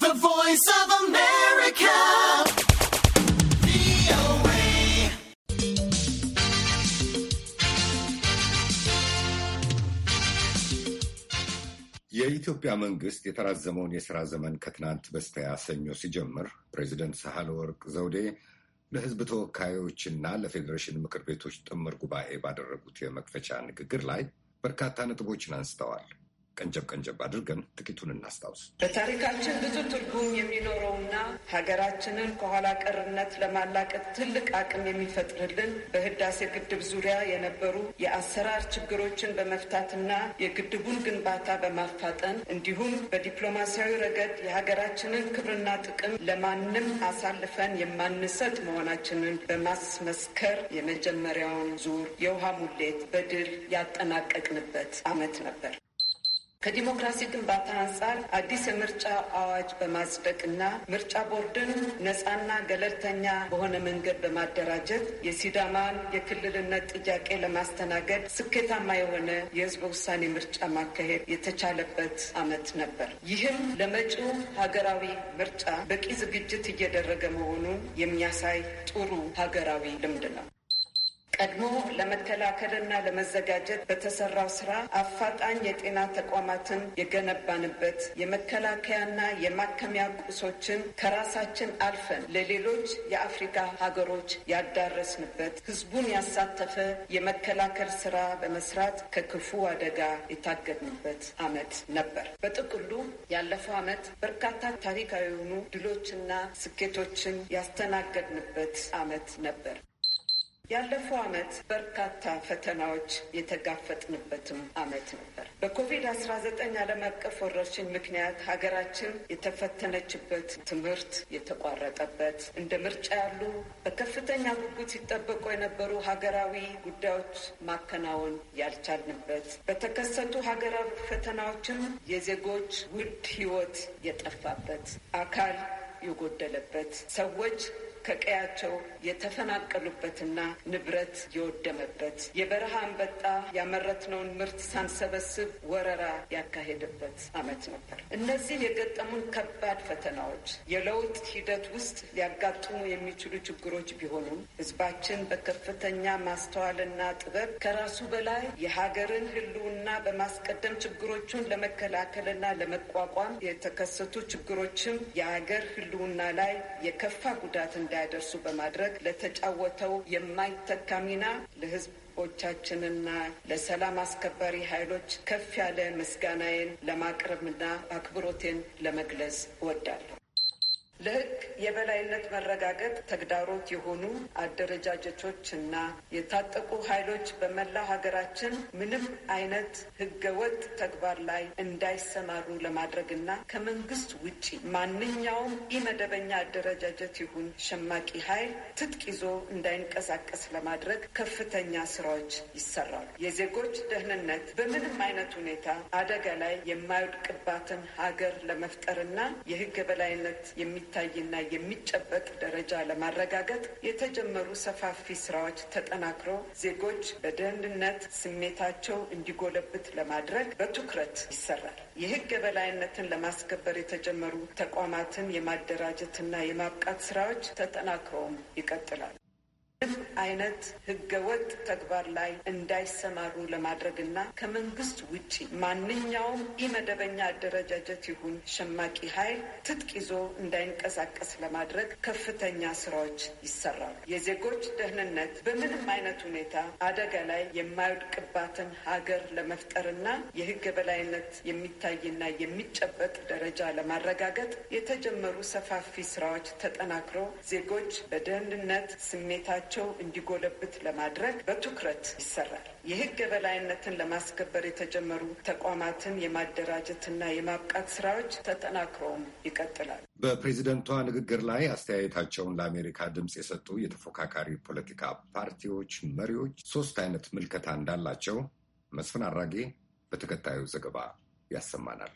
Voice of America የኢትዮጵያ መንግስት የተራዘመውን የሥራ ዘመን ከትናንት በስቲያ ሰኞ ሲጀምር ፕሬዚደንት ሳህለ ወርቅ ዘውዴ ለሕዝብ ተወካዮችና ለፌዴሬሽን ምክር ቤቶች ጥምር ጉባኤ ባደረጉት የመክፈቻ ንግግር ላይ በርካታ ነጥቦችን አንስተዋል። ቀንጨብ ቀንጨብ አድርገን ጥቂቱን እናስታውስ። በታሪካችን ብዙ ትርጉም የሚኖረውና ሀገራችንን ከኋላ ቀርነት ለማላቀቅ ትልቅ አቅም የሚፈጥርልን በህዳሴ ግድብ ዙሪያ የነበሩ የአሰራር ችግሮችን በመፍታትና የግድቡን ግንባታ በማፋጠን እንዲሁም በዲፕሎማሲያዊ ረገድ የሀገራችንን ክብርና ጥቅም ለማንም አሳልፈን የማንሰጥ መሆናችንን በማስመስከር የመጀመሪያውን ዙር የውሃ ሙሌት በድል ያጠናቀቅንበት ዓመት ነበር። ከዲሞክራሲ ግንባታ አንጻር አዲስ የምርጫ አዋጅ በማጽደቅና ምርጫ ቦርድን ነፃና ገለልተኛ በሆነ መንገድ በማደራጀት የሲዳማን የክልልነት ጥያቄ ለማስተናገድ ስኬታማ የሆነ የህዝበ ውሳኔ ምርጫ ማካሄድ የተቻለበት ዓመት ነበር። ይህም ለመጪው ሀገራዊ ምርጫ በቂ ዝግጅት እየደረገ መሆኑን የሚያሳይ ጥሩ ሀገራዊ ልምድ ነው። ቀድሞ ለመከላከልና ለመዘጋጀት በተሰራው ስራ አፋጣኝ የጤና ተቋማትን የገነባንበት የመከላከያና የማከሚያ ቁሶችን ከራሳችን አልፈን ለሌሎች የአፍሪካ ሀገሮች ያዳረስንበት ህዝቡን ያሳተፈ የመከላከል ስራ በመስራት ከክፉ አደጋ የታገድንበት አመት ነበር። በጥቅሉ ያለፈው አመት በርካታ ታሪካዊ የሆኑ ድሎችና ስኬቶችን ያስተናገድንበት አመት ነበር። ያለፈው ዓመት በርካታ ፈተናዎች የተጋፈጥንበትም ዓመት ነበር። በኮቪድ አስራ ዘጠኝ ዓለም አቀፍ ወረርሽኝ ምክንያት ሀገራችን የተፈተነችበት፣ ትምህርት የተቋረጠበት፣ እንደ ምርጫ ያሉ በከፍተኛ ጉጉት ሲጠበቁ የነበሩ ሀገራዊ ጉዳዮች ማከናወን ያልቻልንበት፣ በተከሰቱ ሀገራዊ ፈተናዎችም የዜጎች ውድ ሕይወት የጠፋበት፣ አካል የጎደለበት፣ ሰዎች ከቀያቸው የተፈናቀሉበትና ንብረት የወደመበት የበረሃ አንበጣ ያመረትነውን ምርት ሳንሰበስብ ወረራ ያካሄደበት ዓመት ነበር። እነዚህ የገጠሙን ከባድ ፈተናዎች የለውጥ ሂደት ውስጥ ሊያጋጥሙ የሚችሉ ችግሮች ቢሆኑም ሕዝባችን በከፍተኛ ማስተዋልና ጥበብ ከራሱ በላይ የሀገርን ሕልውና በማስቀደም ችግሮቹን ለመከላከልና ለመቋቋም የተከሰቱ ችግሮችም የሀገር ሕልውና ላይ የከፋ ጉዳት እንዳ እንዳይደርሱ በማድረግ ለተጫወተው የማይተካ ሚና ለህዝቦቻችንና ለሰላም አስከባሪ ኃይሎች ከፍ ያለ ምስጋናዬን ለማቅረብና አክብሮቴን ለመግለጽ እወዳለሁ። ለህግ የበላይነት መረጋገጥ ተግዳሮት የሆኑ አደረጃጀቶች እና የታጠቁ ኃይሎች በመላ ሀገራችን ምንም አይነት ህገወጥ ተግባር ላይ እንዳይሰማሩ ለማድረግና ከመንግስት ውጪ ማንኛውም ኢመደበኛ አደረጃጀት ይሁን ሸማቂ ኃይል ትጥቅ ይዞ እንዳይንቀሳቀስ ለማድረግ ከፍተኛ ስራዎች ይሰራሉ። የዜጎች ደህንነት በምንም አይነት ሁኔታ አደጋ ላይ የማይወድቅባትን ሀገር ለመፍጠርና የህግ የበላይነት የሚ የሚታይና የሚጨበጥ ደረጃ ለማረጋገጥ የተጀመሩ ሰፋፊ ስራዎች ተጠናክሮ ዜጎች በደህንነት ስሜታቸው እንዲጎለብት ለማድረግ በትኩረት ይሰራል። የህግ የበላይነትን ለማስከበር የተጀመሩ ተቋማትን የማደራጀትና የማብቃት ስራዎች ተጠናክረውም ይቀጥላል። አይነት ህገወጥ ተግባር ላይ እንዳይሰማሩ ለማድረግና ከመንግስት ውጪ ማንኛውም ኢመደበኛ አደረጃጀት ይሁን ሸማቂ ኃይል ትጥቅ ይዞ እንዳይንቀሳቀስ ለማድረግ ከፍተኛ ስራዎች ይሰራሉ። የዜጎች ደህንነት በምንም አይነት ሁኔታ አደጋ ላይ የማይወድቅባትን ሀገር ለመፍጠርና የህግ የበላይነት የሚታይና የሚጨበጥ ደረጃ ለማረጋገጥ የተጀመሩ ሰፋፊ ስራዎች ተጠናክሮ ዜጎች በደህንነት ስሜታቸው ቸው እንዲጎለብት ለማድረግ በትኩረት ይሰራል። የህግ የበላይነትን ለማስከበር የተጀመሩ ተቋማትን የማደራጀትና የማብቃት ስራዎች ተጠናክረውም ይቀጥላል። በፕሬዚደንቷ ንግግር ላይ አስተያየታቸውን ለአሜሪካ ድምፅ የሰጡ የተፎካካሪ ፖለቲካ ፓርቲዎች መሪዎች ሶስት አይነት ምልከታ እንዳላቸው መስፍን አራጌ በተከታዩ ዘገባ ያሰማናል።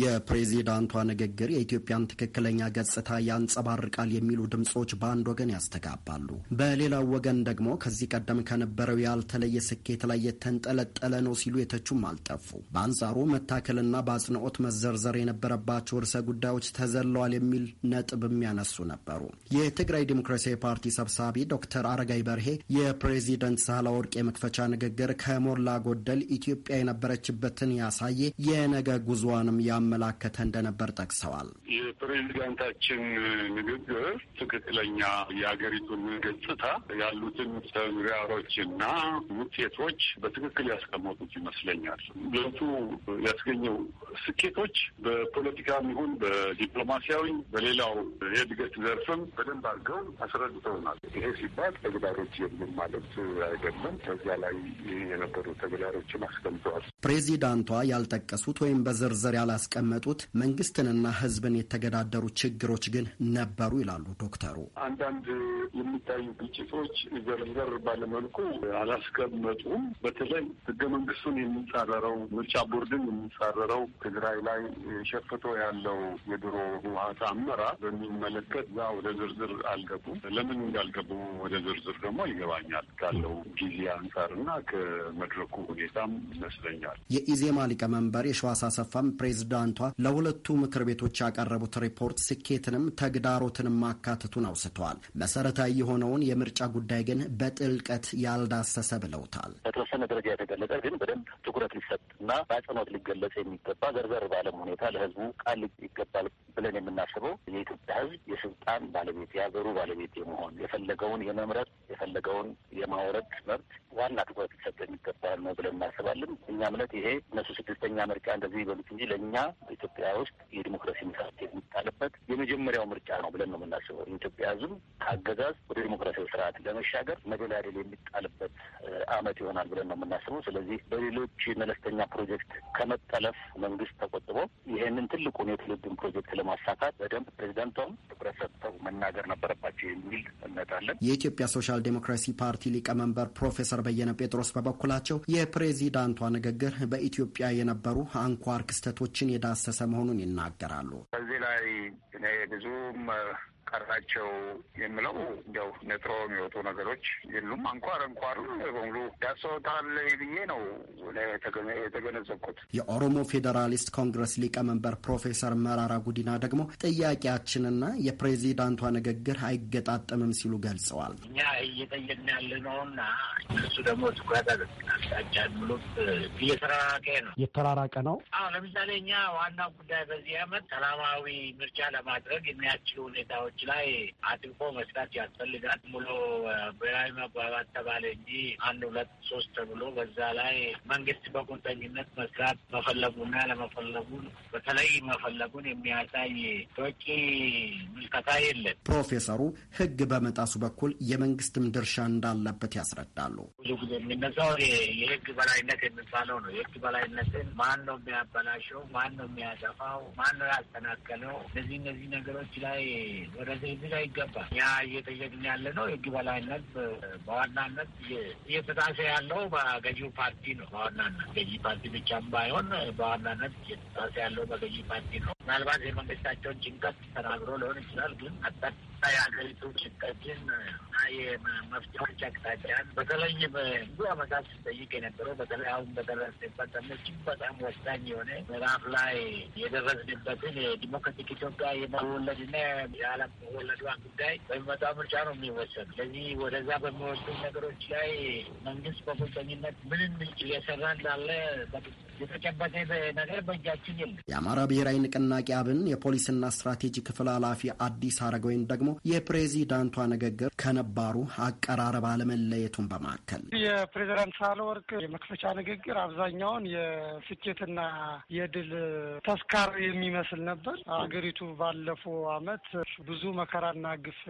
የፕሬዚዳንቷ ንግግር የኢትዮጵያን ትክክለኛ ገጽታ ያንጸባርቃል የሚሉ ድምጾች በአንድ ወገን ያስተጋባሉ። በሌላው ወገን ደግሞ ከዚህ ቀደም ከነበረው ያልተለየ ስኬት ላይ የተንጠለጠለ ነው ሲሉ የተቹም አልጠፉ። በአንጻሩ መታከልና በአጽንኦት መዘርዘር የነበረባቸው ርዕሰ ጉዳዮች ተዘለዋል የሚል ነጥብ የሚያነሱ ነበሩ። የትግራይ ዴሞክራሲያዊ ፓርቲ ሰብሳቢ ዶክተር አረጋይ በርሄ የፕሬዚደንት ሳህለወርቅ የመክፈቻ ንግግር ከሞላ ጎደል ኢትዮጵያ የነበረችበትን ያሳየ የነገ ጉዞዋንም ያመላከተ እንደነበር ጠቅሰዋል። የፕሬዚዳንታችን ንግግር ትክክለኛ የሀገሪቱን ገጽታ ያሉትን ተግዳሮችና ውጤቶች በትክክል ያስቀመጡት ይመስለኛል። ለቱ ያስገኘው ስኬቶች በፖለቲካም ይሁን በዲፕሎማሲያዊ በሌላው የእድገት ዘርፍም በደንብ አድርገው አስረድተውናል። ይሄ ሲባል ተግዳሮች የሉም ማለት አይደለም። በዚያ ላይ የነበሩ ተግዳሮችን አስቀምጠዋል። ፕሬዚዳንቷ ያልጠቀሱት ወይም በዝርዝር ያላስቀመጡት መንግስትንና ሕዝብን የተገዳደሩ ችግሮች ግን ነበሩ ይላሉ ዶክተሩ። አንዳንድ የሚታዩ ግጭቶች ዘርዘር ባለመልኩ አላስቀመጡም። በተለይ ህገ መንግስቱን የሚጻረረው ምርጫ ቦርድን የሚጻረረው ትግራይ ላይ ሸፍቶ ያለው የድሮ ህወሀት አመራር በሚመለከት ዛ ወደ ዝርዝር አልገቡም። ለምን እንዳልገቡ ወደ ዝርዝር ደግሞ ይገባኛል ካለው ጊዜ አንጻርና ከመድረኩ ሁኔታም ይመስለኛል። የኢዜማ ሊቀመንበር የሸዋስ አሰፋም ፕሬዝዳንቷ ለሁለቱ ምክር ቤቶች ያቀረቡት ሪፖርት ስኬትንም ተግዳሮትንም ማካተቱን አውስተዋል። መሰረታዊ የሆነውን የምርጫ ጉዳይ ግን በጥልቀት ያልዳሰሰ ብለውታል። በተወሰነ ደረጃ የተገለጸ ግን በደንብ ትኩረት ሊሰጥ እና በአጽንኦት ሊገለጽ የሚገባ ዘርዘር ባለም ሁኔታ ለህዝቡ ቃል ይገባል ብለን የምናስበው የኢትዮጵያ ህዝብ የስልጣን ባለቤት የሀገሩ ባለቤት የመሆን የፈለገውን የመምረጥ የፈለገውን የማውረድ መብት ዋና ትኩረት ሊሰጥ የሚገባል ነው ብለን እናስባለን። እኛ እምነት ይሄ እነሱ ስድስተኛ ምርጫ እንደዚህ ይበሉት እንጂ ለእኛ ኢትዮጵያ ውስጥ የዲሞክራሲ መሰረት የሚጣልበት የመጀመሪያው ምርጫ ነው ብለን ነው የምናስበው። የኢትዮጵያ ህዝብ ከአገዛዝ ወደ ዲሞክራሲያዊ ስርዓት ለመሻገር መደላደል የሚጣልበት አመት ይሆናል ብለን ነው የምናስበው። ስለዚህ በሌሎች መለስተኛ ፕሮጀክት ከመጠለፍ መንግስት ተቆጥቦ ይህንን ትልቁን የትውልድን ፕሮጀክት ለማሳካት በደንብ ፕሬዚዳንቷም ትኩረት ሰጥተው መናገር ነበረባቸው የሚል እምነት አለን። የኢትዮጵያ social ዴሞክራሲ ፓርቲ ሊቀመንበር ፕሮፌሰር በየነ ጴጥሮስ በበኩላቸው የፕሬዚዳንቷ ንግግር በኢትዮጵያ የነበሩ አንኳር ክስተቶችን የዳሰሰ መሆኑን ይናገራሉ። በዚህ ላይ እኔ ብዙም ቀራቸው የምለው እንዲያው ነጥሮ የሚወጡ ነገሮች የሉም። አንኳር አንኳር በሙሉ ዳሰውታል ብዬ ነው የተገነዘብኩት። የኦሮሞ ፌዴራሊስት ኮንግረስ ሊቀመንበር ፕሮፌሰር መራራ ጉዲና ደግሞ ጥያቄያችንና የፕሬዚዳንቷ ንግግር አይገጣጠምም ሲሉ ገልጸዋል። እኛ እየጠየቅን ያለ ነውና እነሱ ደግሞ ትኩረት አቅጣጫ የሚሉት እየተራራቀ ነው የተራራቀ ነው። አዎ ለምሳሌ እኛ ዋናው ጉዳይ በዚህ አመት ሰላማዊ ምርጫ ለማድረግ የሚያስችሉ ሁኔታዎች ላይ አጥብቆ መስራት ያስፈልጋል። ሙሉ ብሔራዊ መግባባት ተባለ እንጂ አንድ ሁለት ሶስት ተብሎ በዛ ላይ መንግስት በቁርጠኝነት መስራት መፈለጉና ለመፈለጉን በተለይ መፈለጉን የሚያሳይ በቂ ምልከታ የለን። ፕሮፌሰሩ ህግ በመጣሱ በኩል የመንግስትም ድርሻ እንዳለበት ያስረዳሉ። ብዙ ጊዜ የሚነሳው የህግ በላይነት የሚባለው ነው። የህግ በላይነትን ማን ነው የሚያበላሸው? ማን ነው የሚያጠፋው? ማን ነው ያስተናከለው? እነዚህ እነዚህ ነገሮች ላይ ወደ እዚህ ይገባል። ያ እየጠየቅን ያለ ነው። የህግ በላይነት በዋናነት እየተጣሰ ያለው በገዢው ፓርቲ ነው። በዋናነት ገዢ ፓርቲ ብቻም ባይሆን በዋናነት እየተጣሰ ያለው በገዢ ፓርቲ ነው። ምናልባት የመንግስታቸውን ጭንቀት ተናግሮ ሊሆን ይችላል። ግን አጠቃላይ የሀገሪቱ ጭንቀትን የመፍትሄዎች አቅጣጫን በተለይ ብዙ አመታት ስጠይቅ የነበረው በተለይ አሁን በደረስንበት እጅግ በጣም ወሳኝ የሆነ ምዕራፍ ላይ የደረስንበትን የዲሞክራቲክ ኢትዮጵያ የመወለድና የዓለም መወለዷ ጉዳይ በሚመጣው ምርጫ ነው የሚወሰኑ። ስለዚህ ወደዛ በሚወስዱ ነገሮች ላይ መንግስት በቁርጠኝነት ምንም እየሰራ እንዳለ የተጨበጠ ነገር በእጃችን የለም። የአማራ ብሔራዊ ንቅናቄ አብን የፖሊስና ስትራቴጂ ክፍል ኃላፊ አዲስ አረጋዊን ደግሞ የፕሬዚዳንቷ ንግግር ከነባሩ አቀራረብ አለመለየቱን በማከል የፕሬዚዳንት ሳህለወርቅ የመክፈቻ ንግግር አብዛኛውን የስኬትና የድል ተስካር የሚመስል ነበር። አገሪቱ ባለፈው አመት ብዙ መከራና ግፍ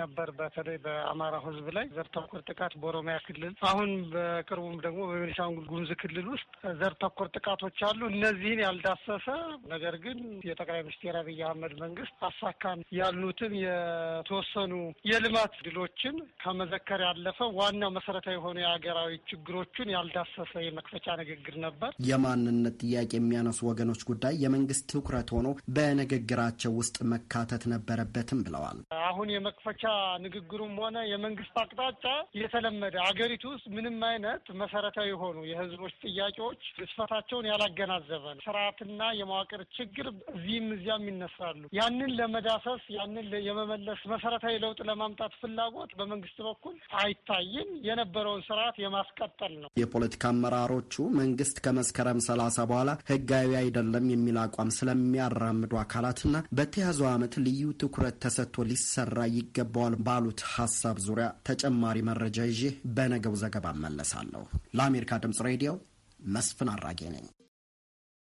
ነበር፣ በተለይ በአማራ ሕዝብ ላይ ዘር ተኮር ጥቃት በኦሮሚያ ክልል፣ አሁን በቅርቡም ደግሞ በቤኒሻንጉል ጉሙዝ ክልል ውስጥ ዘር ተኮር ጥቃቶች አሉ። እነዚህን ያልዳሰሰ ነገር ግን የጠቅላይ ሚኒስትር አብይ አህመድ መንግስት አሳካን ያሉትን የተወሰኑ የልማት ድሎችን ከመዘከር ያለፈ ዋናው መሰረታዊ የሆኑ የሀገራዊ ችግሮችን ያልዳሰሰ የመክፈቻ ንግግር ነበር። የማንነት ጥያቄ የሚያነሱ ወገኖች ጉዳይ የመንግስት ትኩረት ሆኖ በንግግራቸው ውስጥ መካተት ነበረበትም ብለዋል። አሁን የመክፈቻ ንግግሩም ሆነ የመንግስት አቅጣጫ የተለመደ አገሪቱ ውስጥ ምንም አይነት መሰረታዊ የሆኑ የህዝቦች ጥያቄዎች ግዝፈታቸውን ያላገናዘበ ነው። ስርዓትና የመዋቅር ችግር እዚህም እዚያም ይነሳሉ። ያንን ለመዳሰስ ያንን የመመለስ መሰረታዊ ለውጥ ለማምጣት ፍላጎት በመንግስት በኩል አይታይም። የነበረውን ስርዓት የማስቀጠል ነው። የፖለቲካ አመራሮቹ መንግስት ከመስከረም ሰላሳ በኋላ ህጋዊ አይደለም የሚል አቋም ስለሚያራምዱ አካላትና በተያዘው ዓመት ልዩ ትኩረት ተሰጥቶ ሊሰራ ይገባዋል ባሉት ሀሳብ ዙሪያ ተጨማሪ መረጃ ይዤ በነገው ዘገባ እመለሳለሁ። ለአሜሪካ ድምጽ ሬዲዮ መስፍን አራጌ ነኝ።